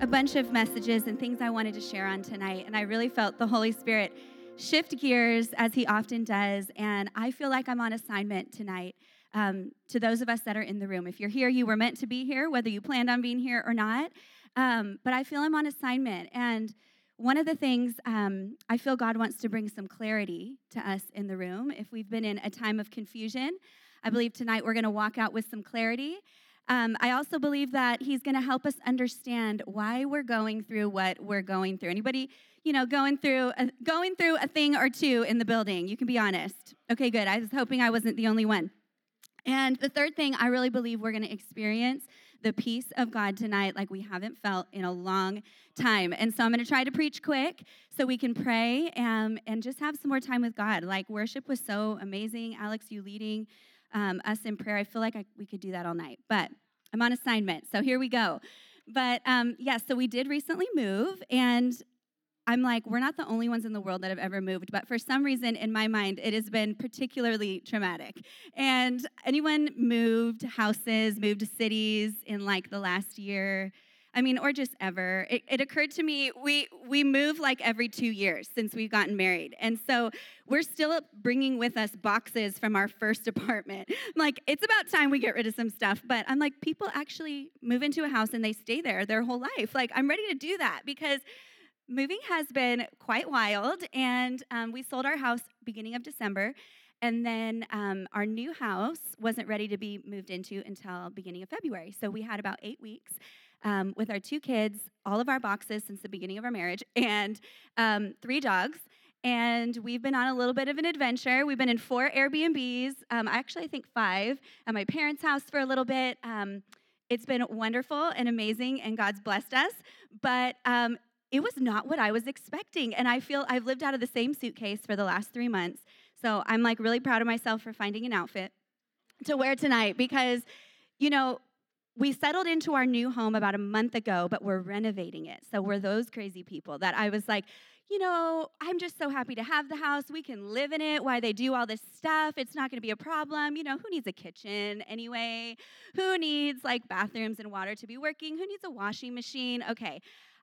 a bunch of messages and things I wanted to share on tonight, and I really felt the Holy Spirit shift gears as He often does. And I feel like I'm on assignment tonight um, to those of us that are in the room. If you're here, you were meant to be here, whether you planned on being here or not. Um, but I feel I'm on assignment. And one of the things um, I feel God wants to bring some clarity to us in the room. If we've been in a time of confusion, I believe tonight we're going to walk out with some clarity. Um, I also believe that he's going to help us understand why we're going through what we're going through. Anybody, you know, going through a, going through a thing or two in the building? You can be honest. Okay, good. I was hoping I wasn't the only one. And the third thing, I really believe we're going to experience the peace of God tonight like we haven't felt in a long time. And so I'm going to try to preach quick so we can pray and, and just have some more time with God. Like worship was so amazing. Alex, you leading um, us in prayer. I feel like I, we could do that all night, but I'm on assignment. So here we go. But um, yeah, so we did recently move, and I'm like, we're not the only ones in the world that have ever moved, but for some reason in my mind, it has been particularly traumatic. And anyone moved houses, moved cities in like the last year, I mean, or just ever. It, it, occurred to me we we move like every two years since we've gotten married, and so we're still bringing with us boxes from our first apartment. I'm like, it's about time we get rid of some stuff. But I'm like, people actually move into a house and they stay there their whole life. Like, I'm ready to do that because moving has been quite wild, and um, we sold our house beginning of December. And then um, our new house wasn't ready to be moved into until beginning of February. So we had about eight weeks um, with our two kids, all of our boxes since the beginning of our marriage, and um, three dogs. And we've been on a little bit of an adventure. We've been in four Airbnbs, um, actually, I think five, at my parents' house for a little bit. Um, it's been wonderful and amazing, and God's blessed us. But um, it was not what I was expecting. And I feel I've lived out of the same suitcase for the last three months. So I'm like really proud of myself for finding an outfit to wear tonight because, you know, we settled into our new home about a month ago, but we're renovating it. So we're those crazy people that I was like, you know, I'm just so happy to have the house. We can live in it. Why they do all this stuff, it's not going to be a problem. You know, who needs a kitchen anyway? Who needs like bathrooms and water to be working? Who needs a washing machine? Okay.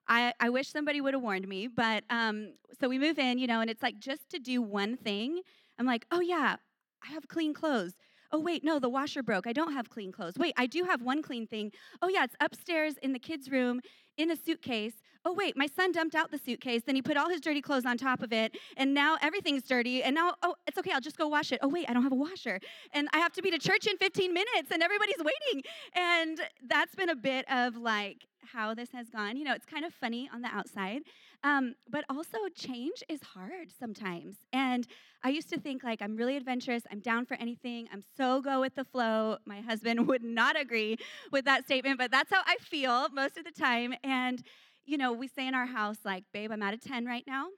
I, I wish somebody would have warned me, but um, so we move in, you know, and it's like just to do one thing. I'm like, oh yeah, I have clean clothes oh, wait, no, the washer broke. I don't have clean clothes. Wait, I do have one clean thing. Oh, yeah, it's upstairs in the kids' room in a suitcase. Oh, wait, my son dumped out the suitcase. Then he put all his dirty clothes on top of it. And now everything's dirty. And now, oh, it's okay. I'll just go wash it. Oh, wait, I don't have a washer. And I have to be to church in 15 minutes and everybody's waiting. And that's been a bit of like how this has gone. You know, it's kind of funny on the outside. Um, but also, change is hard sometimes. And I used to think, like, I'm really adventurous, I'm down for anything, I'm so go with the flow. My husband would not agree with that statement, but that's how I feel most of the time. And, you know, we say in our house, like, babe, I'm at a 10 right now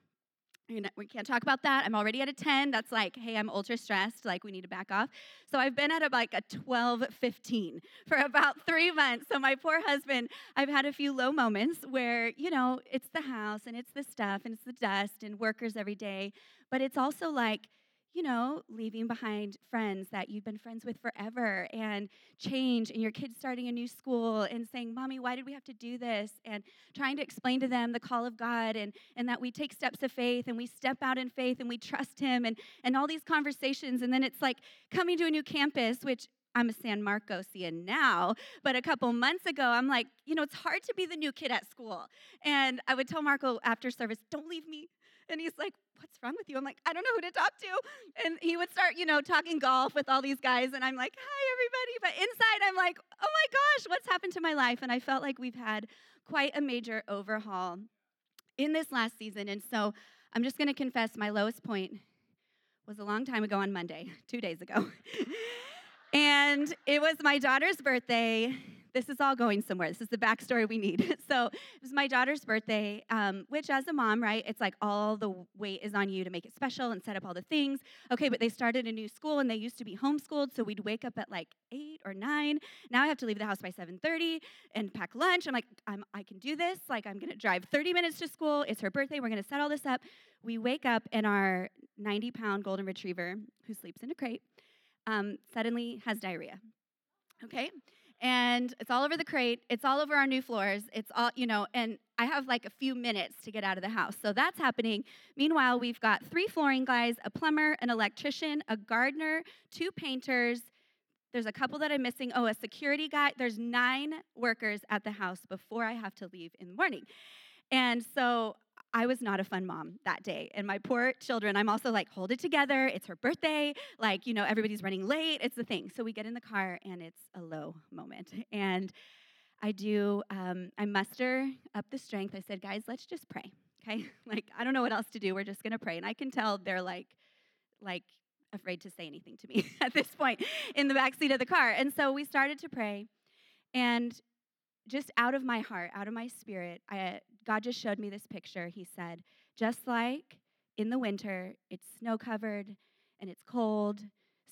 we can't talk about that. I'm already at a 10. That's like, hey, I'm ultra stressed. Like, we need to back off. So I've been at a, like a 12, 15 for about three months. So my poor husband, I've had a few low moments where, you know, it's the house and it's the stuff and it's the dust and workers every day. But it's also like, you know, leaving behind friends that you've been friends with forever and change and your kids starting a new school and saying, Mommy, why did we have to do this? And trying to explain to them the call of God and, and that we take steps of faith and we step out in faith and we trust Him and, and all these conversations. And then it's like coming to a new campus, which I'm a San Marcosian now, but a couple months ago, I'm like, you know, it's hard to be the new kid at school. And I would tell Marco after service, don't leave me. And he's like, What's wrong with you? I'm like, I don't know who to talk to. And he would start, you know, talking golf with all these guys. And I'm like, Hi, everybody. But inside, I'm like, Oh my gosh, what's happened to my life? And I felt like we've had quite a major overhaul in this last season. And so I'm just going to confess my lowest point was a long time ago on Monday, two days ago. and it was my daughter's birthday This is all going somewhere. This is the backstory we need. so it was my daughter's birthday, um, which as a mom, right, it's like all the weight is on you to make it special and set up all the things. Okay, but they started a new school and they used to be homeschooled, so we'd wake up at like eight or nine. Now I have to leave the house by 7:30 and pack lunch. I'm like, I'm, I can do this. Like I'm gonna drive 30 minutes to school. It's her birthday. We're gonna set all this up. We wake up and our 90 pound golden retriever, who sleeps in a crate, um, suddenly has diarrhea. Okay? And it's all over the crate, it's all over our new floors, it's all, you know, and I have like a few minutes to get out of the house. So that's happening. Meanwhile, we've got three flooring guys, a plumber, an electrician, a gardener, two painters. There's a couple that I'm missing. Oh, a security guy. There's nine workers at the house before I have to leave in the morning. And so I was not a fun mom that day. And my poor children, I'm also like, hold it together. It's her birthday. Like, you know, everybody's running late. It's the thing. So we get in the car and it's a low moment. And I do, um, I muster up the strength. I said, guys, let's just pray. Okay. Like, I don't know what else to do. We're just going to pray. And I can tell they're like, like, afraid to say anything to me at this point in the back seat of the car. And so we started to pray. And just out of my heart, out of my spirit, I, God just showed me this picture. He said, just like in the winter, it's snow covered and it's cold,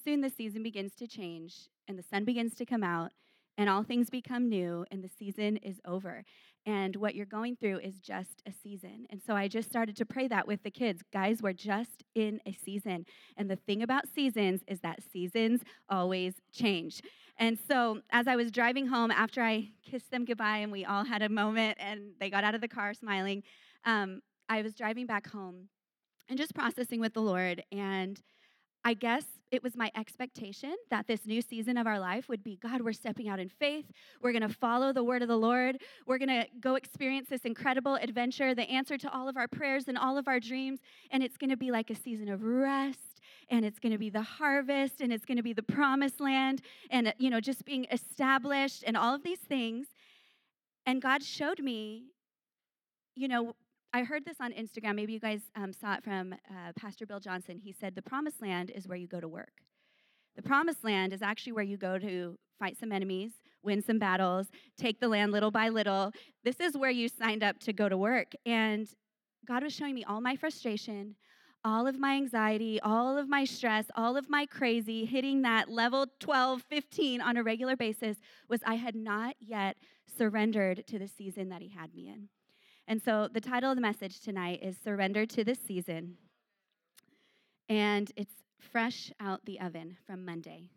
soon the season begins to change and the sun begins to come out and all things become new and the season is over. And what you're going through is just a season. And so I just started to pray that with the kids. Guys, we're just in a season. And the thing about seasons is that seasons always change. And so as I was driving home after I kissed them goodbye and we all had a moment and they got out of the car smiling, um, I was driving back home and just processing with the Lord. And I guess it was my expectation that this new season of our life would be God, we're stepping out in faith. We're going to follow the word of the Lord. We're going to go experience this incredible adventure, the answer to all of our prayers and all of our dreams. And it's going to be like a season of rest, and it's going to be the harvest, and it's going to be the promised land, and, you know, just being established and all of these things. And God showed me, you know, I heard this on Instagram. Maybe you guys um, saw it from uh, Pastor Bill Johnson. He said, The promised land is where you go to work. The promised land is actually where you go to fight some enemies, win some battles, take the land little by little. This is where you signed up to go to work. And God was showing me all my frustration, all of my anxiety, all of my stress, all of my crazy, hitting that level 12, 15 on a regular basis, was I had not yet surrendered to the season that He had me in. And so the title of the message tonight is Surrender to the Season. And it's fresh out the oven from Monday.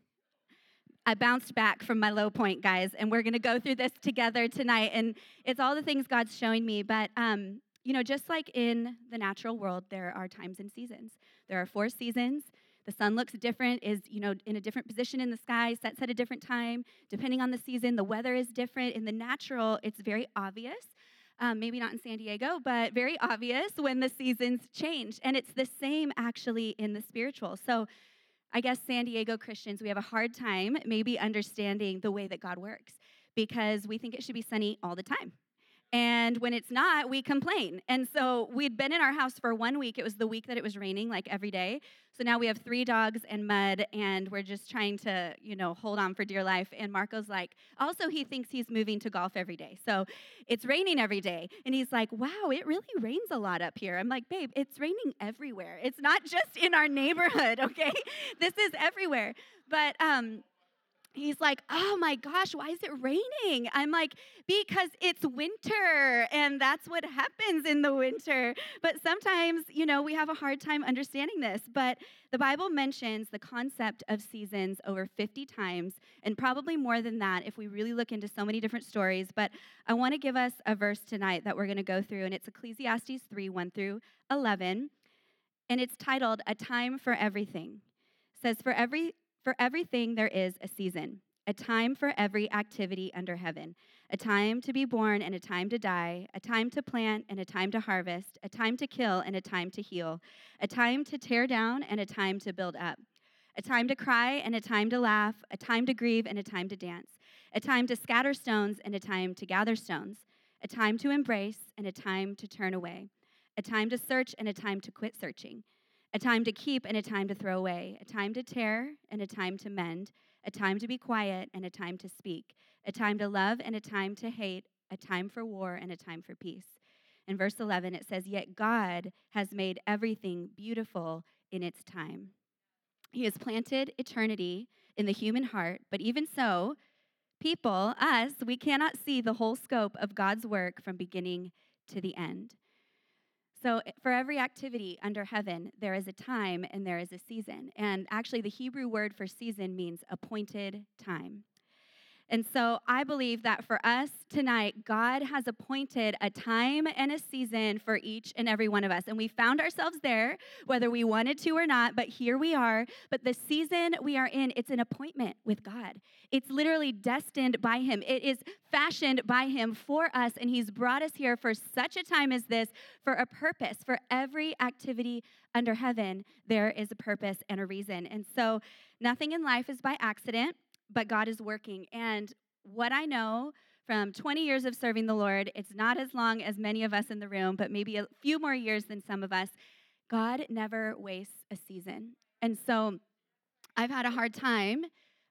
I bounced back from my low point, guys, and we're going to go through this together tonight. And it's all the things God's showing me. But, um, you know, just like in the natural world, there are times and seasons. There are four seasons. The sun looks different, is, you know, in a different position in the sky, sets at a different time. Depending on the season, the weather is different. In the natural, it's very obvious um, maybe not in San Diego, but very obvious when the seasons change. And it's the same actually in the spiritual. So I guess San Diego Christians, we have a hard time maybe understanding the way that God works because we think it should be sunny all the time. And when it's not, we complain. And so we'd been in our house for one week. It was the week that it was raining, like every day. So now we have three dogs and mud, and we're just trying to, you know, hold on for dear life. And Marco's like, also, he thinks he's moving to golf every day. So it's raining every day. And he's like, wow, it really rains a lot up here. I'm like, babe, it's raining everywhere. It's not just in our neighborhood, okay? this is everywhere. But, um, he's like, Oh my gosh, why is it raining? I'm like, Because it's winter, and that's what happens in the winter. But sometimes, you know, we have a hard time understanding this. But the Bible mentions the concept of seasons over 50 times, and probably more than that if we really look into so many different stories. But I want to give us a verse tonight that we're going to go through, and it's Ecclesiastes 3 1 through 11. And it's titled, A Time for Everything. It says, For every for everything there is a season, a time for every activity under heaven, a time to be born and a time to die, a time to plant and a time to harvest, a time to kill and a time to heal, a time to tear down and a time to build up, a time to cry and a time to laugh, a time to grieve and a time to dance, a time to scatter stones and a time to gather stones, a time to embrace and a time to turn away, a time to search and a time to quit searching a time to keep and a time to throw away, a time to tear and a time to mend, a time to be quiet and a time to speak, a time to love and a time to hate, a time for war and a time for peace. In verse 11, it says, Yet God has made everything beautiful in its time. He has planted eternity in the human heart, but even so, people, us, we cannot see the whole scope of God's work from beginning to the end. So, eh, for every activity under heaven, there is a time and there is a season. And actually, the Hebrew word for season means appointed time. And so I believe that for us tonight, God has appointed a time and a season for each and every one of us. And we found ourselves there, whether we wanted to or not, but here we are. But the season we are in, it's an appointment with God. It's literally destined by Him, it is fashioned by Him for us. And He's brought us here for such a time as this for a purpose. For every activity under heaven, there is a purpose and a reason. And so nothing in life is by accident but God is working. And what I know from 20 years of serving the Lord, it's not as long as many of us in the room, but maybe a few more years than some of us. God never wastes a season. And so I've had a hard time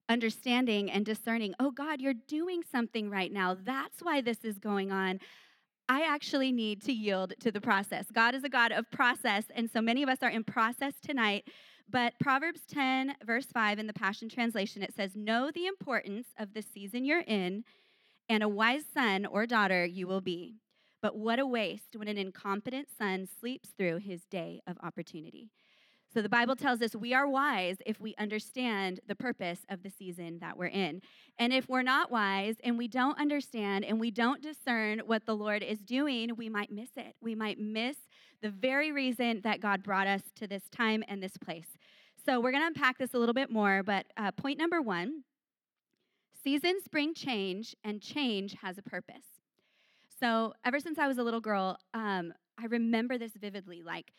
understanding and discerning, oh, God, you're doing something right now. That's why this is going on. I actually need to yield to the process. God is a God of process. And so many of us are in process tonight but Proverbs 10, verse 5 in the Passion Translation, it says, Know the importance of the season you're in, and a wise son or daughter you will be. But what a waste when an incompetent son sleeps through his day of opportunity. So the Bible tells us we are wise if we understand the purpose of the season that we're in. And if we're not wise and we don't understand and we don't discern what the Lord is doing, we might miss it. We might miss the very reason that God brought us to this time and this place. So we're going to unpack this a little bit more, but uh, point number one seasons bring change, and change has a purpose. So ever since I was a little girl, um, I remember this vividly. Like,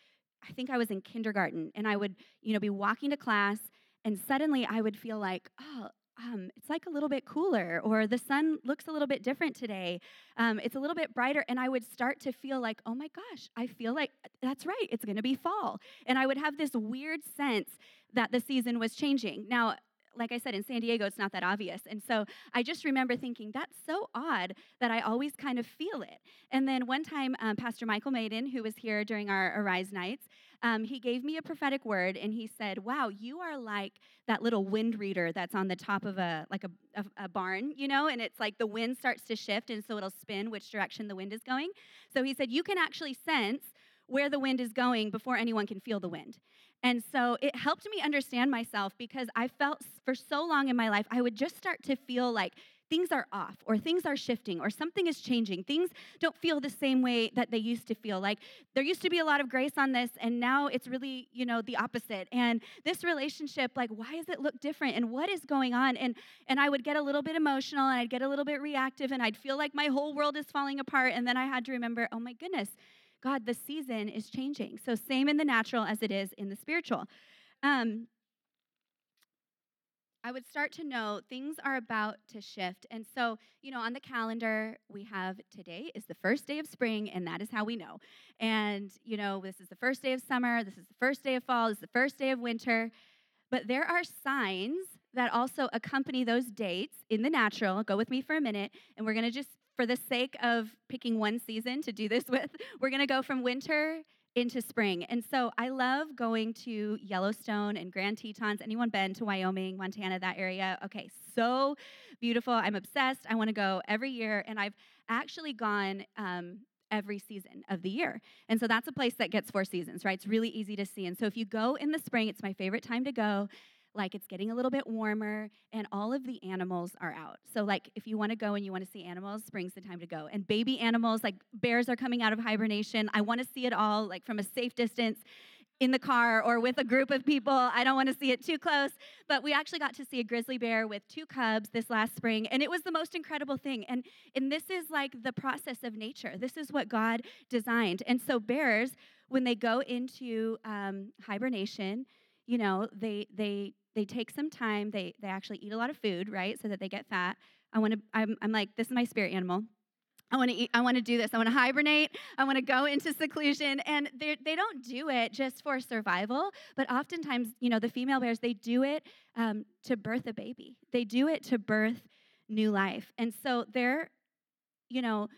I think I was in kindergarten, and I would, you know, be walking to class, and suddenly I would feel like, oh, um, it's like a little bit cooler, or the sun looks a little bit different today. Um, it's a little bit brighter. And I would start to feel like, oh my gosh, I feel like that's right, it's gonna be fall. And I would have this weird sense that the season was changing. Now, like I said, in San Diego, it's not that obvious. And so I just remember thinking, that's so odd that I always kind of feel it. And then one time, um, Pastor Michael Maiden, who was here during our Arise nights, um, he gave me a prophetic word and he said, Wow, you are like that little wind reader that's on the top of a like a, a, a barn, you know, and it's like the wind starts to shift and so it'll spin which direction the wind is going. So he said, You can actually sense where the wind is going before anyone can feel the wind. And so it helped me understand myself because I felt for so long in my life, I would just start to feel like things are off or things are shifting or something is changing. Things don't feel the same way that they used to feel. Like there used to be a lot of grace on this and now it's really, you know, the opposite. And this relationship like why does it look different and what is going on? And and I would get a little bit emotional and I'd get a little bit reactive and I'd feel like my whole world is falling apart and then I had to remember, "Oh my goodness, God, the season is changing. So, same in the natural as it is in the spiritual. Um, I would start to know things are about to shift. And so, you know, on the calendar, we have today is the first day of spring, and that is how we know. And, you know, this is the first day of summer, this is the first day of fall, this is the first day of winter. But there are signs that also accompany those dates in the natural. Go with me for a minute, and we're to just for the sake of picking one season to do this with, we're to go from winter into spring. And so I love going to Yellowstone and Grand Tetons. Anyone been to Wyoming, Montana, that area? Okay, so beautiful. I'm obsessed. I want to go every year. And I've actually gone um, every season of the year. And so that's a place that gets four seasons, right? It's really easy to see. And so if you go in the spring, it's my favorite time to go like it's getting a little bit warmer and all of the animals are out. So like if you want to go and you want to see animals, spring's the time to go. And baby animals like bears are coming out of hibernation. I want to see it all like from a safe distance in the car or with a group of people. I don't want to see it too close, but we actually got to see a grizzly bear with two cubs this last spring, and it was the most incredible thing. And and this is like the process of nature. This is what God designed. And so bears, when they go into um, hibernation, you know, they they they take some time. They they actually eat a lot of food, right, so that they get fat. I want to. I'm, I'm like this is my spirit animal. I want to eat. I want to do this. I want to hibernate. I want to go into seclusion, and they they don't do it just for survival, but oftentimes, you know, the female bears they do it um, to birth a baby. They do it to birth new life. And so they're, you know,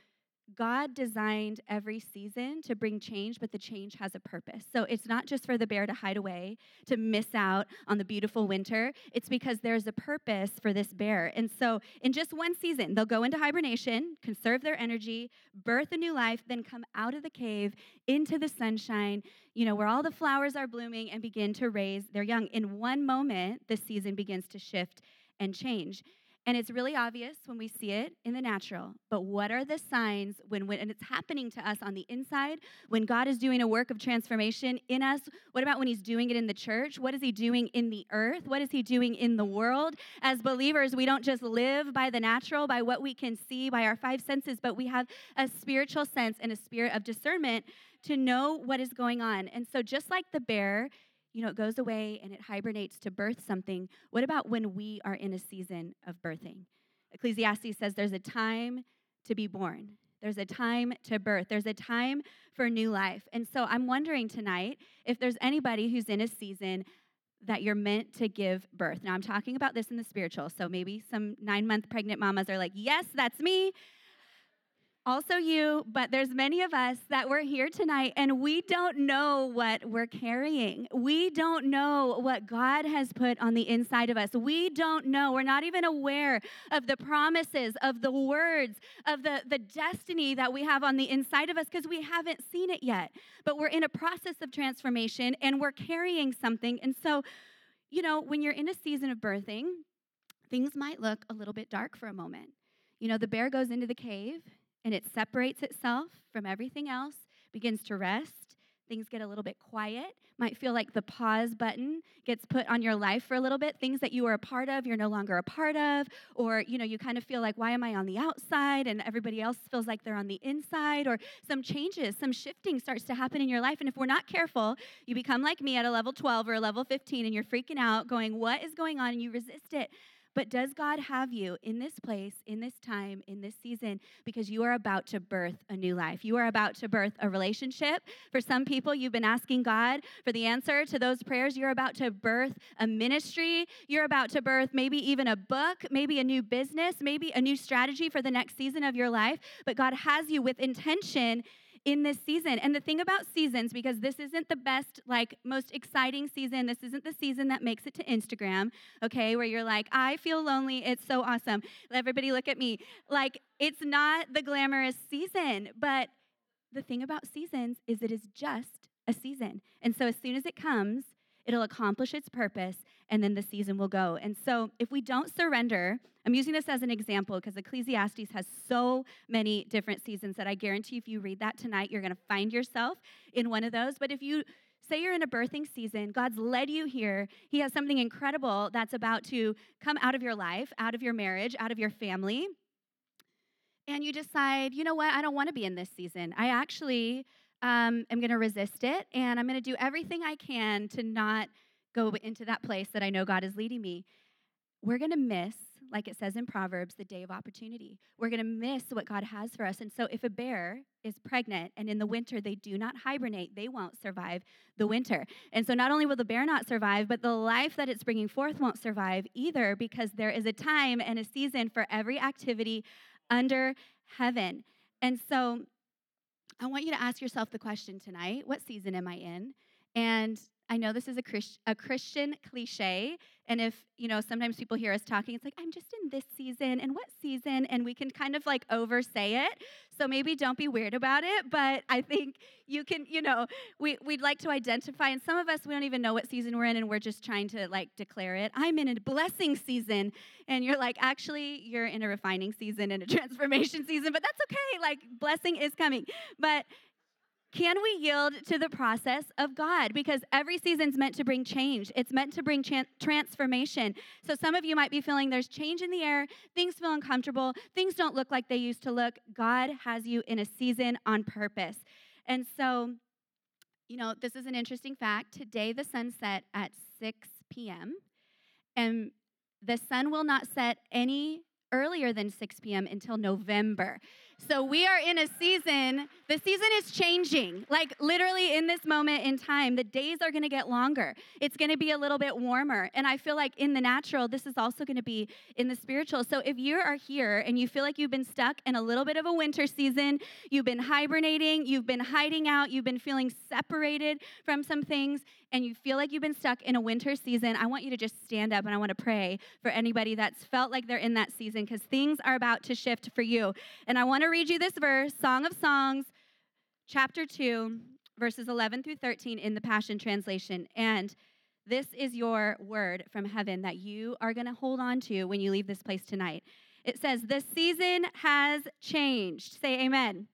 God designed every season to bring change, but the change has a purpose. So it's not just for the bear to hide away, to miss out on the beautiful winter. It's because there's a purpose for this bear. And so in just one season, they'll go into hibernation, conserve their energy, birth a new life, then come out of the cave into the sunshine, you know, where all the flowers are blooming and begin to raise their young. In one moment, the season begins to shift and change. And it's really obvious when we see it in the natural. But what are the signs when, when and it's happening to us on the inside when God is doing a work of transformation in us? What about when he's doing it in the church? What is he doing in the earth? What is he doing in the world? As believers, we don't just live by the natural, by what we can see, by our five senses, but we have a spiritual sense and a spirit of discernment to know what is going on. And so just like the bear you know, it goes away and it hibernates to birth something. What about when we are in a season of birthing? Ecclesiastes says there's a time to be born. There's a time to birth. There's a time for new life. And so I'm wondering tonight if there's anybody who's in a season that you're meant to give birth. Now, I'm talking about this in the spiritual. So maybe some nine month pregnant mamas are like, yes, that's me also you, but there's many of us that we're here tonight and we don't know what we're carrying. We don't know what God has put on the inside of us. We don't know. We're not even aware of the promises, of the words, of the, the destiny that we have on the inside of us because we haven't seen it yet. But we're in a process of transformation and we're carrying something. And so, you know, when you're in a season of birthing, things might look a little bit dark for a moment. You know, the bear goes into the cave and it separates itself from everything else, begins to rest. Things get a little bit quiet. Might feel like the pause button gets put on your life for a little bit. Things that you were a part of, you're no longer a part of, or you know, you kind of feel like, why am I on the outside? And everybody else feels like they're on the inside, or some changes, some shifting starts to happen in your life. And if we're not careful, you become like me at a level 12 or a level 15, and you're freaking out, going, What is going on? And you resist it. But does God have you in this place, in this time, in this season, because you are about to birth a new life? You are about to birth a relationship. For some people, you've been asking God for the answer to those prayers. You're about to birth a ministry. You're about to birth maybe even a book, maybe a new business, maybe a new strategy for the next season of your life. But God has you with intention in this season. And the thing about seasons, because this isn't the best, like most exciting season, this isn't the season that makes it to Instagram, okay, where you're like, I feel lonely, it's so awesome. Everybody look at me. Like, it's not the glamorous season, but the thing about seasons is it is just a season. And so as soon as it comes, it'll accomplish its purpose, and then the season will go. And so, if we don't surrender, I'm using this as an example because Ecclesiastes has so many different seasons that I guarantee if you read that tonight, you're going to find yourself in one of those. But if you say you're in a birthing season, God's led you here, He has something incredible that's about to come out of your life, out of your marriage, out of your family. And you decide, you know what, I don't want to be in this season. I actually um, I'm going to resist it, and I'm going to do everything I can to not go into that place that I know God is leading me. We're going to miss, like it says in Proverbs, the day of opportunity. We're going to miss what God has for us. And so, if a bear is pregnant and in the winter they do not hibernate, they won't survive the winter. And so, not only will the bear not survive, but the life that it's bringing forth won't survive either because there is a time and a season for every activity under heaven. And so, I want you to ask yourself the question tonight what season am I in? And I know this is a, Christ, a Christian cliche, and if you know, sometimes people hear us talking, it's like I'm just in this season, and what season, and we can kind of like oversay it. So maybe don't be weird about it, but I think you can, you know, we we'd like to identify, and some of us we don't even know what season we're in, and we're just trying to like declare it. I'm in a blessing season, and you're like, actually, you're in a refining season and a transformation season, but that's okay. Like blessing is coming, but can we yield to the process of God? Because every season's meant to bring change. It's meant to bring transformation. So some of you might be feeling there's change in the air, things feel uncomfortable, things don't look like they used to look. God has you in a season on purpose. And so, you know, this is an interesting fact. Today the sun set at 6 p.m. and the sun will not set any earlier than 6 p.m. until November. So we are in a season, the season is changing. Like literally in this moment in time, the days are going to get longer. It's going to be a little bit warmer. And I feel like in the natural, this is also going to be in the spiritual. So if you are here and you feel like you've been stuck in a little bit of a winter season, you've been hibernating, you've been hiding out, you've been feeling separated from some things, and you feel like you've been stuck in a winter season, I want you to just stand up and I want to pray for anybody that's felt like they're in that season because things are about to shift for you. And I want to read you this verse, Song of Songs, chapter 2, verses 11 through 13 in the Passion Translation. And this is your word from heaven that you are going to hold on to when you leave this place tonight. It says, The season has changed. Say amen.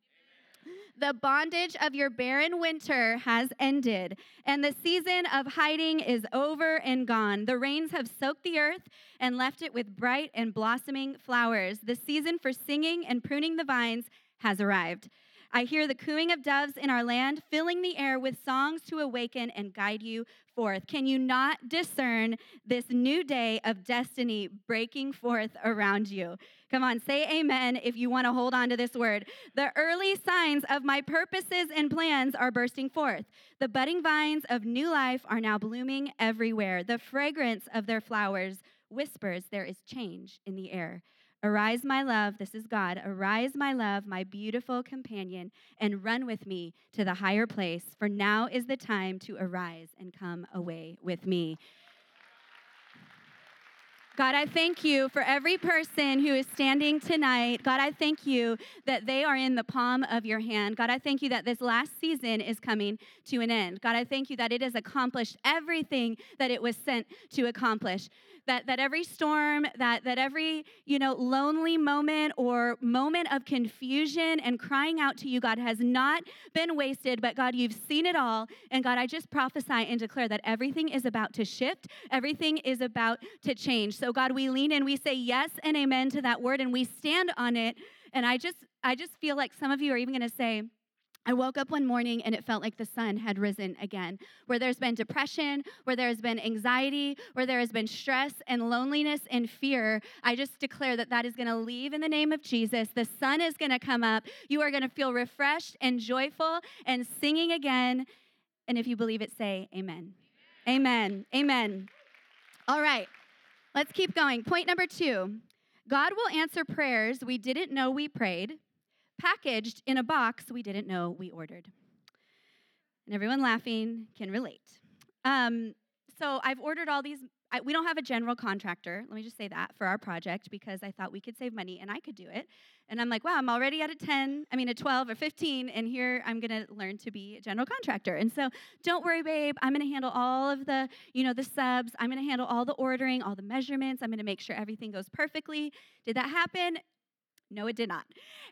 The bondage of your barren winter has ended, and the season of hiding is over and gone. The rains have soaked the earth and left it with bright and blossoming flowers. The season for singing and pruning the vines has arrived. I hear the cooing of doves in our land, filling the air with songs to awaken and guide you forth. Can you not discern this new day of destiny breaking forth around you? Come on, say amen if you want to hold on to this word. The early signs of my purposes and plans are bursting forth. The budding vines of new life are now blooming everywhere. The fragrance of their flowers whispers there is change in the air. Arise, my love, this is God. Arise, my love, my beautiful companion, and run with me to the higher place, for now is the time to arise and come away with me. God, I thank you for every person who is standing tonight. God, I thank you that they are in the palm of your hand. God, I thank you that this last season is coming to an end. God, I thank you that it has accomplished everything that it was sent to accomplish that, that every storm, that, that every, you know, lonely moment or moment of confusion and crying out to you, God, has not been wasted, but God, you've seen it all. And God, I just prophesy and declare that everything is about to shift, everything is about to change. So, God, we lean in, we say yes and amen to that word, and we stand on it. And I just, I just feel like some of you are even going to say, I woke up one morning and it felt like the sun had risen again. Where there's been depression, where there's been anxiety, where there has been stress and loneliness and fear, I just declare that that is going to leave in the name of Jesus. The sun is going to come up. You are going to feel refreshed and joyful and singing again. And if you believe it, say amen. Amen. Amen. amen. All right, let's keep going. Point number two God will answer prayers we didn't know we prayed packaged in a box we didn't know we ordered. And everyone laughing can relate. Um, so I've ordered all these. I, we don't have a general contractor, let me just say that, for our project because I thought we could save money and I could do it. And I'm like, wow, I'm already at a 10, I mean, a 12 or 15, and here I'm gonna learn to be a general contractor. And so don't worry, babe, I'm gonna handle all of the, you know, the subs, I'm gonna handle all the ordering, all the measurements, I'm gonna make sure everything goes perfectly. Did that happen? No, it did not.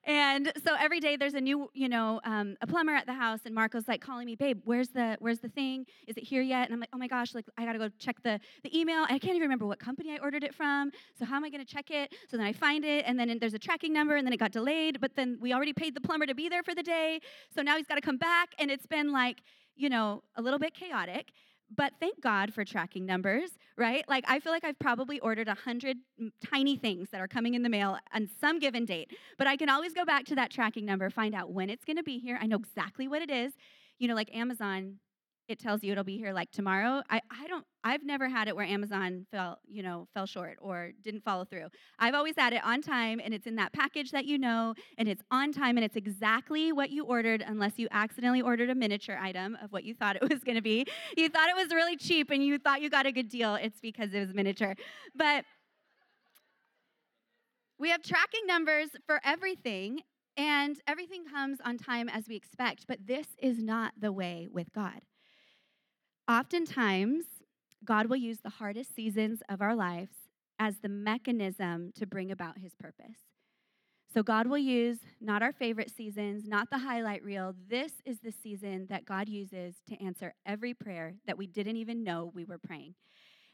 And so every day there's a new, you know, um, a plumber at the house, and Marco's like calling me, babe, where's the, where's the thing? Is it here yet? And I'm like, oh my gosh, like I gotta go check the, the email. I can't even remember what company I ordered it from. So how am I gonna check it? So then I find it, and then there's a tracking number, and then it got delayed. But then we already paid the plumber to be there for the day, so now he's got to come back, and it's been like, you know, a little bit chaotic. But thank God for tracking numbers, right? Like, I feel like I've probably ordered a hundred tiny things that are coming in the mail on some given date. But I can always go back to that tracking number, find out when it's gonna be here. I know exactly what it is. You know, like Amazon, it tells you it'll be here like tomorrow. I, I don't I've never had it where Amazon fell, you know, fell short or didn't follow through. I've always had it on time and it's in that package that you know and it's on time and it's exactly what you ordered unless you accidentally ordered a miniature item of what you thought it was going to be. You thought it was really cheap and you thought you got a good deal. It's because it was miniature. But we have tracking numbers for everything and everything comes on time as we expect, but this is not the way with God. Oftentimes, God will use the hardest seasons of our lives as the mechanism to bring about his purpose. So, God will use not our favorite seasons, not the highlight reel. This is the season that God uses to answer every prayer that we didn't even know we were praying.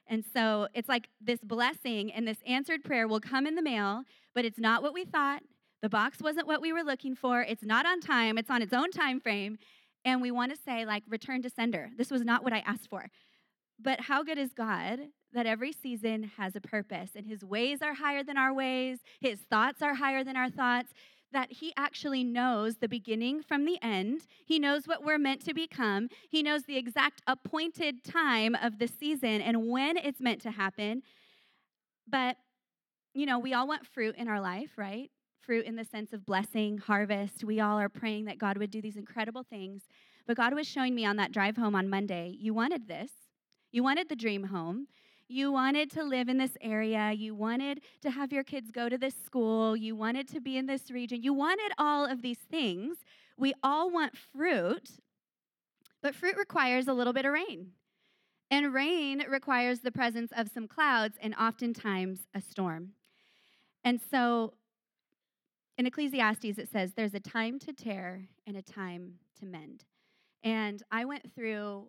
And so it's like this blessing and this answered prayer will come in the mail, but it's not what we thought. The box wasn't what we were looking for. It's not on time. It's on its own time frame. And we want to say, like, return to sender. This was not what I asked for. But how good is God that every season has a purpose and his ways are higher than our ways, his thoughts are higher than our thoughts. that He actually knows the beginning from the end. He knows what we're meant to become. He knows the exact appointed time of the season and when it's meant to happen. But, you know, we all want fruit in our life, right? Fruit in the sense of blessing, harvest. We all are praying that God would do these incredible things. But God was showing me on that drive home on Monday, you wanted this. You wanted the dream home. You wanted to live in this area. You wanted to have your kids go to this school. You wanted to be in this region. You wanted all of these things. We all want fruit, but fruit requires a little bit of rain. And rain requires the presence of some clouds and oftentimes a storm. And so in Ecclesiastes, it says there's a time to tear and a time to mend. And I went through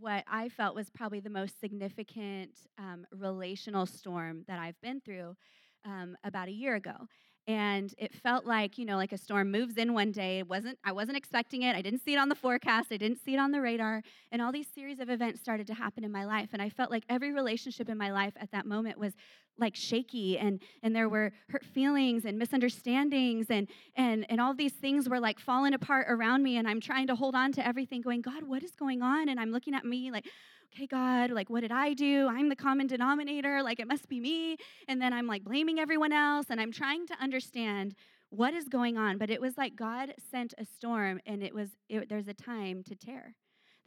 what I felt was probably the most significant um, relational storm that I've been through um, about a year ago. And it felt like, you know, like a storm moves in one day. It wasn't, I wasn't expecting it. I didn't see it on the forecast. I didn't see it on the radar. And all these series of events started to happen in my life. And I felt like every relationship in my life at that moment was like shaky and and there were hurt feelings and misunderstandings and and and all these things were like falling apart around me and I'm trying to hold on to everything going God what is going on and I'm looking at me like okay, God, like, what did I do? I'm the common denominator. Like, it must be me. And then I'm like blaming everyone else. And I'm trying to understand what is going on. But it was like God sent a storm, and it was, it, there's a time to tear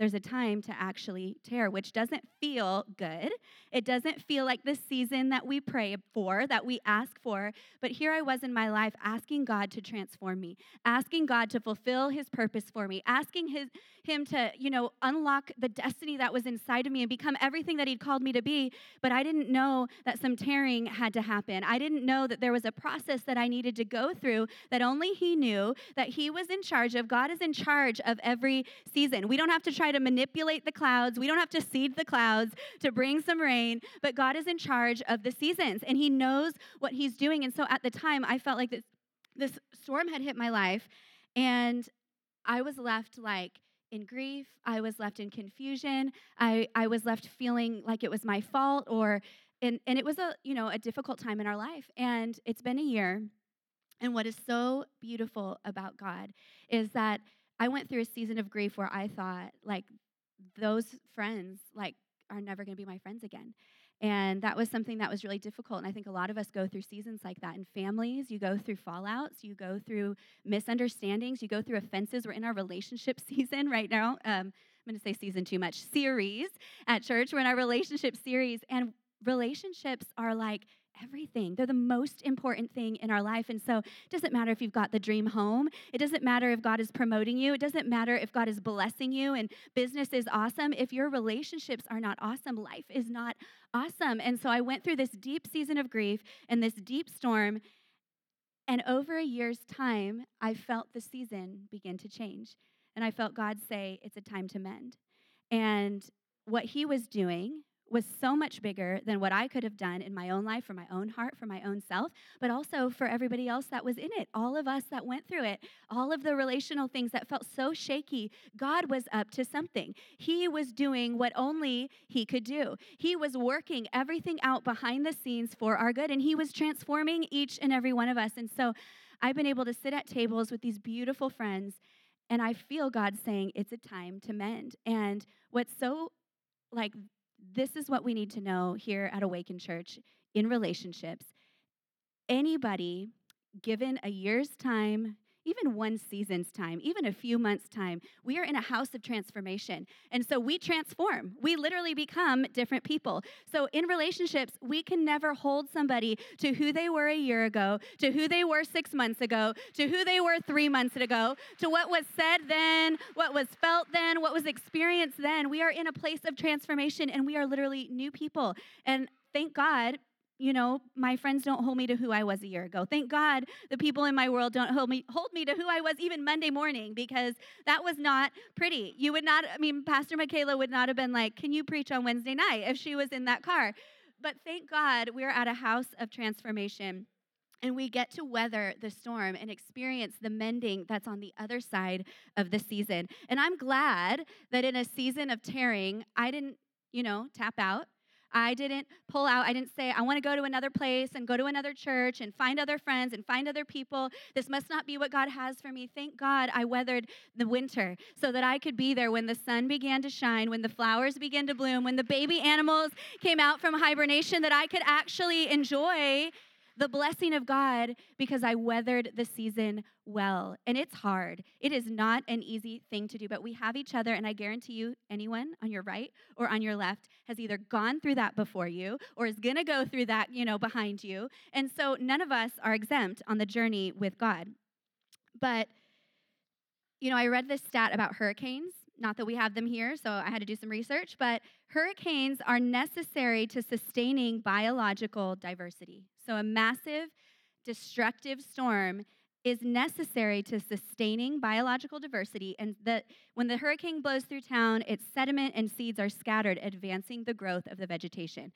there's a time to actually tear, which doesn't feel good. It doesn't feel like the season that we pray for, that we ask for. But here I was in my life asking God to transform me, asking God to fulfill his purpose for me, asking his, him to, you know, unlock the destiny that was inside of me and become everything that he'd called me to be. But I didn't know that some tearing had to happen. I didn't know that there was a process that I needed to go through that only he knew, that he was in charge of. God is in charge of every season. We don't have to try to manipulate the clouds. We don't have to seed the clouds to bring some rain, but God is in charge of the seasons and He knows what He's doing. And so at the time, I felt like this, this storm had hit my life and I was left like, in grief. I was left in confusion. I, I was left feeling like it was my fault or and, and it was a you know a difficult time in our life. And it's been a year. And what is so beautiful about God is that I went through a season of grief where I thought, like, those friends, like, are never going to be my friends again. And that was something that was really difficult. And I think a lot of us go through seasons like that in families. You go through fallouts, you go through misunderstandings, you go through offenses. We're in our relationship season right now. Um, I'm going to say season too much, series at church. We're in our relationship series. And relationships are like everything. They're the most important thing in our life. And so it doesn't matter if you've got the dream home. It doesn't matter if God is promoting you. It doesn't matter if God is blessing you and business is awesome. If your relationships are not awesome, life is not awesome. And so I went through this deep season of grief and this deep storm. And over a year's time, I felt the season begin to change. And I felt God say, it's a time to mend. And what he was doing was so much bigger than what I could have done in my own life, for my own heart, for my own self, but also for everybody else that was in it, all of us that went through it, all of the relational things that felt so shaky. God was up to something. He was doing what only He could do. He was working everything out behind the scenes for our good, and He was transforming each and every one of us. And so I've been able to sit at tables with these beautiful friends. And I feel God saying it's a time to mend. And what's so like this is what we need to know here at Awaken Church in relationships. Anybody given a year's time, even one season's time, even a few months' time, we are in a house of transformation. And so we transform. We literally become different people. So in relationships, we can never hold somebody to who they were a year ago, to who they were six months ago, to who they were three months ago, to what was said then, what was felt then, what was experienced then. We are in a place of transformation and we are literally new people. And thank God you know, my friends don't hold me to who I was a year ago. Thank God the people in my world don't hold me hold me to who I was even Monday morning because that was not pretty. You would not I mean Pastor Michaela would not have been like, "Can you preach on Wednesday night?" if she was in that car. But thank God we're at a house of transformation and we get to weather the storm and experience the mending that's on the other side of the season. And I'm glad that in a season of tearing, I didn't, you know, tap out. I didn't pull out. I didn't say, I want to go to another place and go to another church and find other friends and find other people. This must not be what God has for me. Thank God I weathered the winter so that I could be there when the sun began to shine, when the flowers began to bloom, when the baby animals came out from hibernation, that I could actually enjoy the blessing of God because I weathered the season well. And it's hard. It is not an easy thing to do, but we have each other. And I guarantee you, anyone on your right or on your left has either gone through that before you or is going to go through that, you know, behind you. And so none of us are exempt on the journey with God. But, you know, I read this stat about hurricanes not that we have them here, so I had to do some research, but hurricanes are necessary to sustaining biological diversity. So, a massive destructive storm is necessary to sustaining biological diversity and that when the hurricane blows through town its sediment and seeds are scattered advancing the growth of the vegetation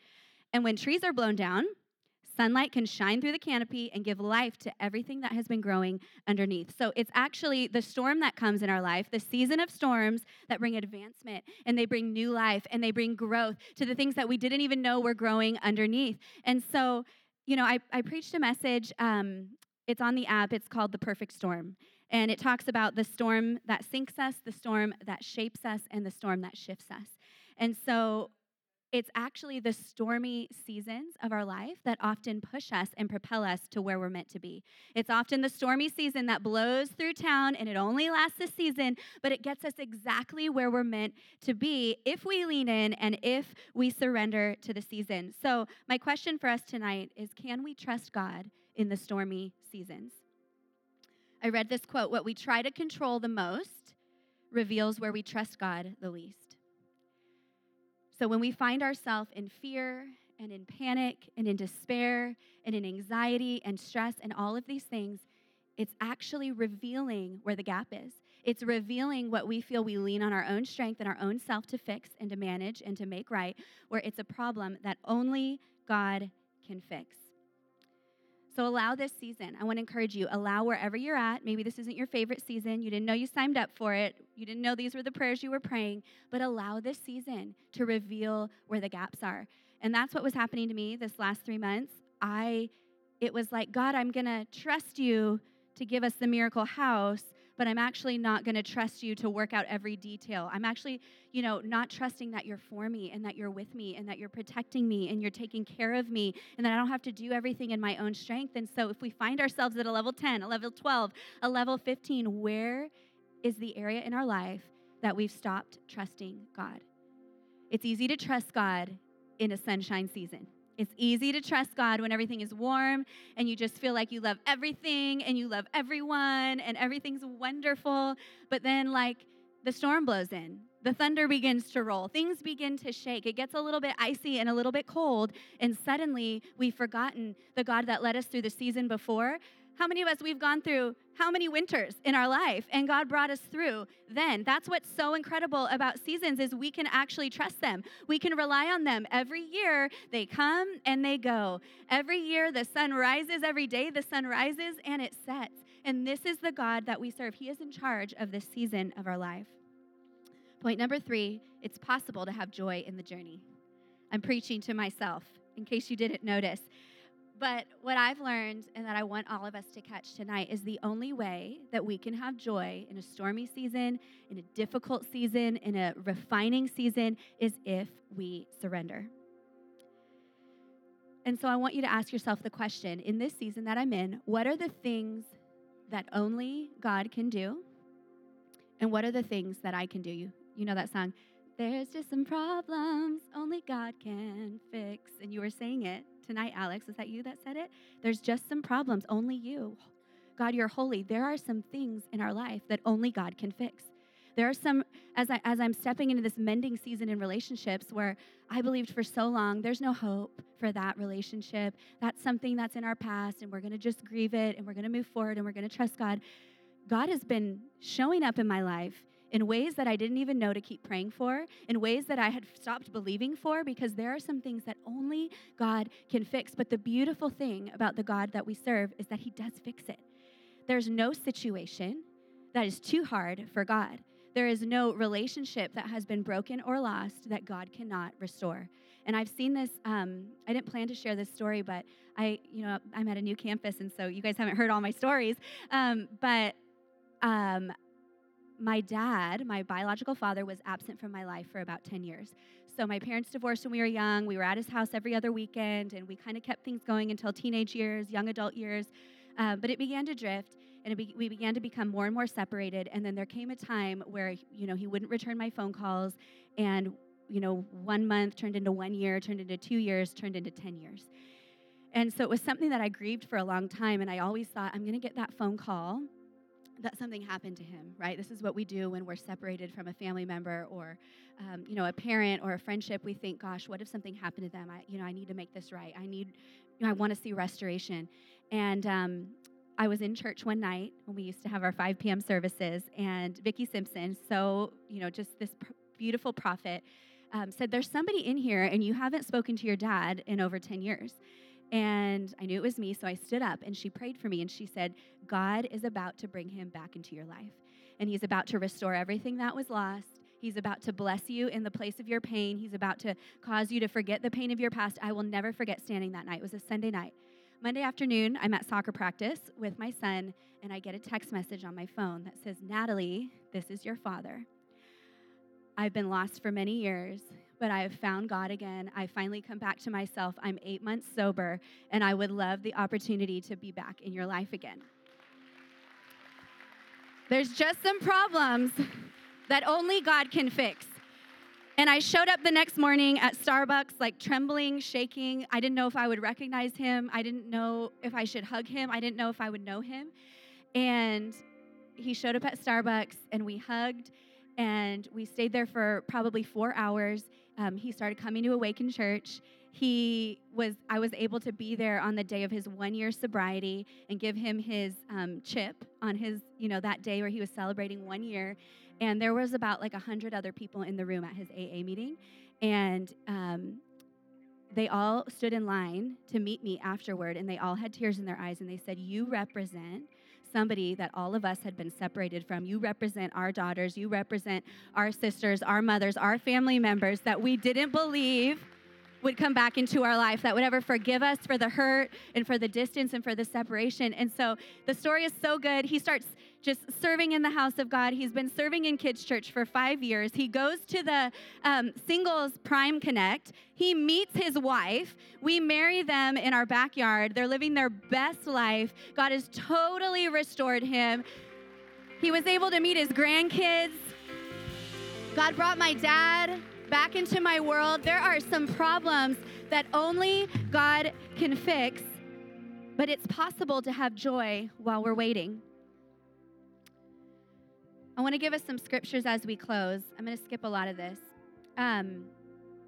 and when trees are blown down Sunlight can shine through the canopy and give life to everything that has been growing underneath. So it's actually the storm that comes in our life, the season of storms that bring advancement and they bring new life and they bring growth to the things that we didn't even know were growing underneath. And so, you know, I, I preached a message. Um, it's on the app. It's called The Perfect Storm. And it talks about the storm that sinks us, the storm that shapes us, and the storm that shifts us. And so it's actually the stormy seasons of our life that often push us and propel us to where we're meant to be. It's often the stormy season that blows through town and it only lasts a season, but it gets us exactly where we're meant to be if we lean in and if we surrender to the season. So, my question for us tonight is can we trust God in the stormy seasons? I read this quote What we try to control the most reveals where we trust God the least. So when we find ourselves in fear and in panic and in despair and in anxiety and stress and all of these things, it's actually revealing where the gap is. It's revealing what we feel we lean on our own strength and our own self to fix and to manage and to make right, where it's a problem that only God can fix. So allow this season. I want to encourage you, allow wherever you're at. Maybe this isn't your favorite season. You didn't know you signed up for it. You didn't know these were the prayers you were praying, but allow this season to reveal where the gaps are. And that's what was happening to me this last 3 months. I it was like, God, I'm going to trust you to give us the miracle house, but I'm actually not going to trust you to work out every detail. I'm actually, you know, not trusting that you're for me and that you're with me and that you're protecting me and you're taking care of me and that I don't have to do everything in my own strength. And so if we find ourselves at a level 10, a level 12, a level 15, where is the area in our life that we've stopped trusting God? It's easy to trust God in a sunshine season. It's easy to trust God when everything is warm and you just feel like you love everything and you love everyone and everything's wonderful. But then, like, the storm blows in, the thunder begins to roll, things begin to shake. It gets a little bit icy and a little bit cold, and suddenly we've forgotten the God that led us through the season before how many of us we've gone through how many winters in our life and God brought us through then? That's what's so incredible about seasons is we can actually trust them. We can rely on them. Every year they come and they go. Every year the sun rises, every day the sun rises and it sets. And this is the God that we serve. He is in charge of this season of our life. Point number 3, it's possible to have joy in the journey. I'm preaching to myself in case you didn't notice. But what I've learned and that I want all of us to catch tonight is the only way that we can have joy in a stormy season, in a difficult season, in a refining season is if we surrender. And so I want you to ask yourself the question in this season that I'm in, what are the things that only God can do? And what are the things that I can do? You, you know that song, There's just some problems only God can fix. And you were saying it tonight, Alex. Is that you that said it? There's just some problems, only you. God, you're holy. There are some things in our life that only God can fix. There are some, as, I, as I'm stepping into this mending season in relationships where I believed for so long there's no hope for that relationship. That's something that's in our past, and we're going to just grieve it, and we're going to move forward, and we're going to trust God. God has been showing up in my life in ways that I didn't even know to keep praying for, in ways that I had stopped believing for, because there are some things that only God can fix. But the beautiful thing about the God that we serve is that He does fix it. There's no situation that is too hard for God. there is no relationship that has been broken or lost that God cannot restore. And I've seen this. Um, I didn't plan to share this story, but I, you know, I'm at a new campus, and so you guys haven't heard all my stories. Um, but um, my dad, my biological father, was absent from my life for about 10 years. So my parents divorced when we were young. We were at his house every other weekend, and we kind of kept things going until teenage years, young adult years. Uh, but it began to drift, and be- we began to become more and more separated. And then there came a time where you know he wouldn't return my phone calls, and you know one month turned into one year, turned into two years, turned into ten years. And so it was something that I grieved for a long time, and I always thought I'm going to get that phone call that something happened to him, right? This is what we do when we're separated from a family member or, um, you know, a parent or a friendship. We think, gosh, what if something happened to them? I, you know, I need to make this right. I need, you know, I want to see restoration. And um, I was in church one night when we used to have our 5 p.m. services, and Vicki Simpson, so, you know, just this pr- beautiful prophet, um, said, There's somebody in here, and you haven't spoken to your dad in over 10 years. And I knew it was me, so I stood up and she prayed for me and she said, God is about to bring him back into your life. And he's about to restore everything that was lost. He's about to bless you in the place of your pain. He's about to cause you to forget the pain of your past. I will never forget standing that night. It was a Sunday night. Monday afternoon, I'm at soccer practice with my son, and I get a text message on my phone that says, Natalie, this is your father. I've been lost for many years, but I have found God again. I finally come back to myself. I'm eight months sober, and I would love the opportunity to be back in your life again. There's just some problems that only God can fix. And I showed up the next morning at Starbucks, like trembling, shaking. I didn't know if I would recognize him. I didn't know if I should hug him. I didn't know if I would know him. And he showed up at Starbucks, and we hugged, and we stayed there for probably four hours. Um, he started coming to Awaken Church. He was, I was able to be there on the day of his one year sobriety and give him his um, chip on his, you know, that day where he was celebrating one year. And there was about like a hundred other people in the room at his AA meeting, and um, they all stood in line to meet me afterward, and they all had tears in their eyes, and they said, "You represent." Somebody that all of us had been separated from. You represent our daughters, you represent our sisters, our mothers, our family members that we didn't believe would come back into our life, that would ever forgive us for the hurt and for the distance and for the separation. And so the story is so good. He starts just serving in the house of God. He's been serving in kids' church for five years. He goes to the um, singles Prime Connect. He meets his wife. We marry them in our backyard. They're living their best life. God has totally restored him. He was able to meet his grandkids. God brought my dad back into my world. There are some problems that only God can fix, but it's possible to have joy while we're waiting. I want to give us some scriptures as we close. I'm going to skip a lot of this um,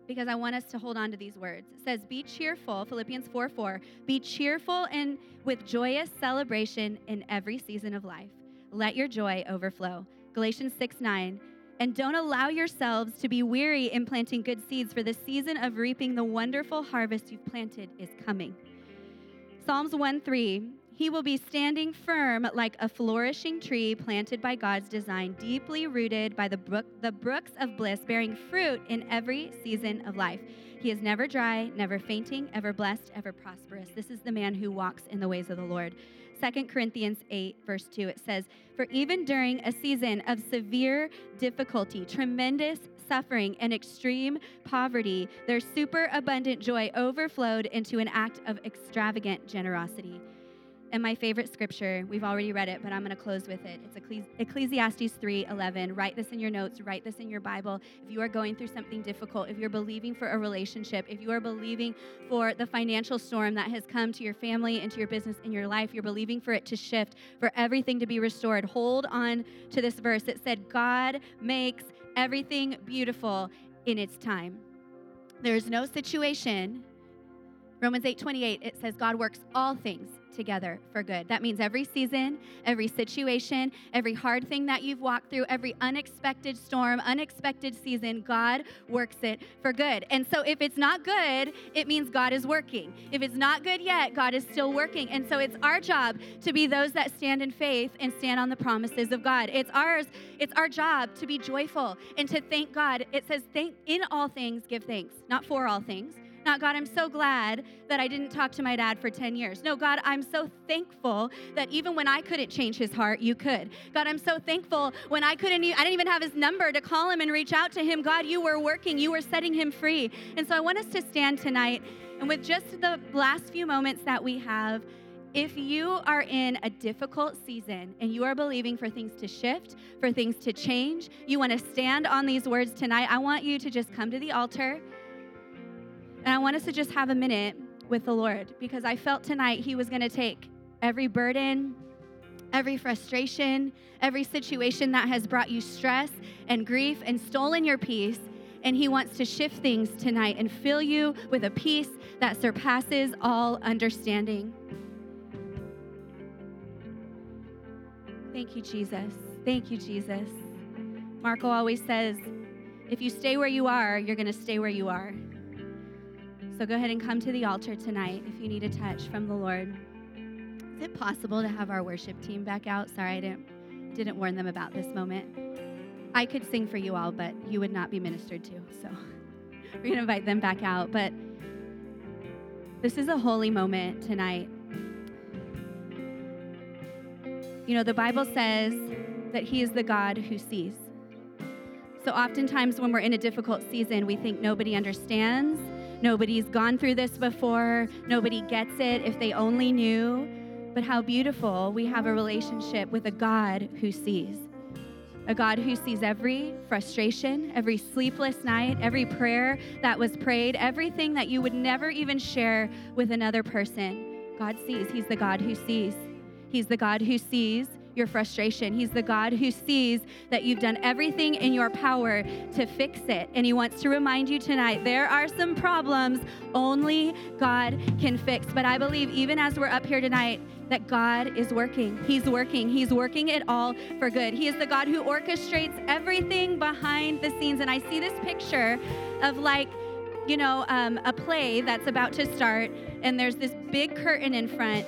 because I want us to hold on to these words. It says, Be cheerful, Philippians 4 4. Be cheerful and with joyous celebration in every season of life. Let your joy overflow. Galatians 6 9. And don't allow yourselves to be weary in planting good seeds, for the season of reaping the wonderful harvest you've planted is coming. Psalms 1 3. He will be standing firm like a flourishing tree planted by God's design, deeply rooted by the, brook, the brooks of bliss, bearing fruit in every season of life. He is never dry, never fainting, ever blessed, ever prosperous. This is the man who walks in the ways of the Lord. 2 Corinthians 8, verse 2, it says, For even during a season of severe difficulty, tremendous suffering, and extreme poverty, their superabundant joy overflowed into an act of extravagant generosity. And my favorite scripture, we've already read it, but I'm going to close with it. It's Ecclesiastes 3:11. Write this in your notes, write this in your Bible. If you are going through something difficult, if you're believing for a relationship, if you are believing for the financial storm that has come to your family and to your business in your life, you're believing for it to shift, for everything to be restored. Hold on to this verse. It said, "God makes everything beautiful in its time." There's no situation Romans 8:28 it says God works all things together for good. That means every season, every situation, every hard thing that you've walked through, every unexpected storm, unexpected season, God works it for good. And so if it's not good, it means God is working. If it's not good yet, God is still working. And so it's our job to be those that stand in faith and stand on the promises of God. It's ours, it's our job to be joyful and to thank God. It says, thank in all things, give thanks, not for all things not, God, I'm so glad that I didn't talk to my dad for 10 years. No, God, I'm so thankful that even when I couldn't change his heart, you could. God, I'm so thankful when I couldn't, I didn't even have his number to call him and reach out to him. God, you were working, you were setting him free. And so I want us to stand tonight and with just the last few moments that we have, if you are in a difficult season and you are believing for things to shift, for things to change, you want to stand on these words tonight, I want you to just come to the altar. And I want us to just have a minute with the Lord because I felt tonight He was going to take every burden, every frustration, every situation that has brought you stress and grief and stolen your peace. And He wants to shift things tonight and fill you with a peace that surpasses all understanding. Thank you, Jesus. Thank you, Jesus. Marco always says, if you stay where you are, you're going to stay where you are. So go ahead and come to the altar tonight if you need a touch from the Lord. Is it possible to have our worship team back out? Sorry, I didn't didn't warn them about this moment. I could sing for you all, but you would not be ministered to. So we're going to invite them back out, but this is a holy moment tonight. You know, the Bible says that he is the God who sees. So oftentimes when we're in a difficult season, we think nobody understands Nobody's gone through this before. Nobody gets it if they only knew. But how beautiful we have a relationship with a God who sees. A God who sees every frustration, every sleepless night, every prayer that was prayed, everything that you would never even share with another person. God sees. He's the God who sees. He's the God who sees your frustration. He's the God who sees that you've done everything in your power to fix it. And He wants to remind you tonight there are some problems only God can fix. But I believe, even as we're up here tonight, that God is working. He's working. He's working it all for good. He is the God who orchestrates everything behind the scenes. And I see this picture of like, you know, um, a play that's about to start, and there's this big curtain in front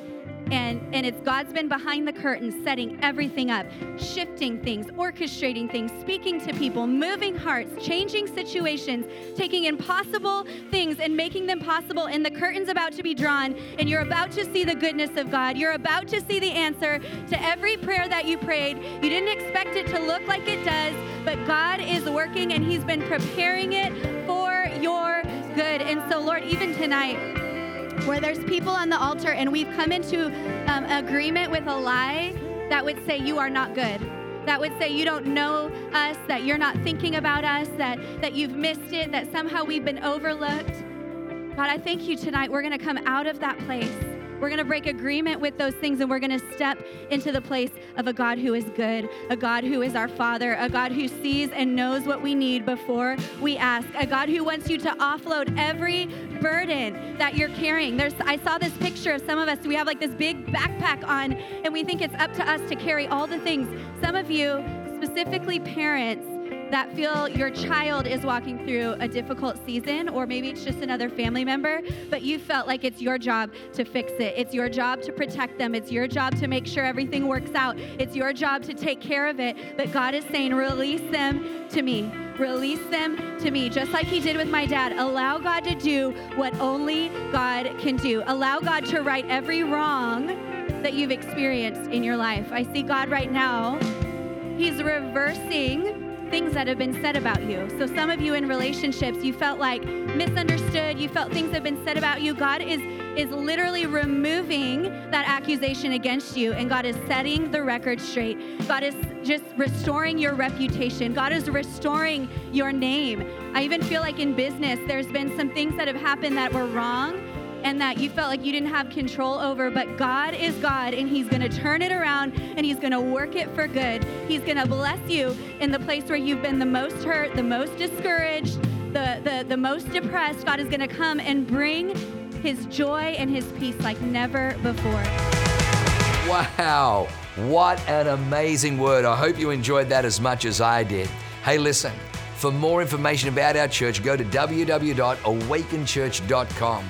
and and it's God's been behind the curtain setting everything up, shifting things, orchestrating things, speaking to people, moving hearts, changing situations, taking impossible things and making them possible and the curtain's about to be drawn and you're about to see the goodness of God. You're about to see the answer to every prayer that you prayed. You didn't expect it to look like it does, but God is working and he's been preparing it for your good. And so Lord, even tonight, where there's people on the altar and we've come into um, agreement with a lie that would say you are not good. That would say you don't know us that you're not thinking about us that that you've missed it that somehow we've been overlooked. God i thank you tonight. We're going to come out of that place we're going to break agreement with those things and we're going to step into the place of a God who is good, a God who is our Father, a God who sees and knows what we need before we ask, a God who wants you to offload every burden that you're carrying. There's I saw this picture of some of us, we have like this big backpack on and we think it's up to us to carry all the things. Some of you, specifically parents, that feel your child is walking through a difficult season, or maybe it's just another family member, but you felt like it's your job to fix it. It's your job to protect them. It's your job to make sure everything works out. It's your job to take care of it. But God is saying, release them to me. Release them to me, just like He did with my dad. Allow God to do what only God can do. Allow God to right every wrong that you've experienced in your life. I see God right now. He's reversing things that have been said about you. So, some of you in relationships, you felt like misunderstood, you felt things have been said about you. God is is literally removing that accusation against you and God is setting the record straight. God is just restoring your reputation. God is restoring your name. I even feel like in business there's been some things that have happened that were wrong and that you felt like you didn't have control over, but God is God and He's going to turn it around and He's going to work it for good. He's going to bless you in the place where you've been the most hurt, the most discouraged, the, the, the most depressed. God is going to come and bring His joy and His peace like never before. Wow, what an amazing word. I hope you enjoyed that as much as I did. Hey, listen, for more information about our church, go to www.awakenchurch.com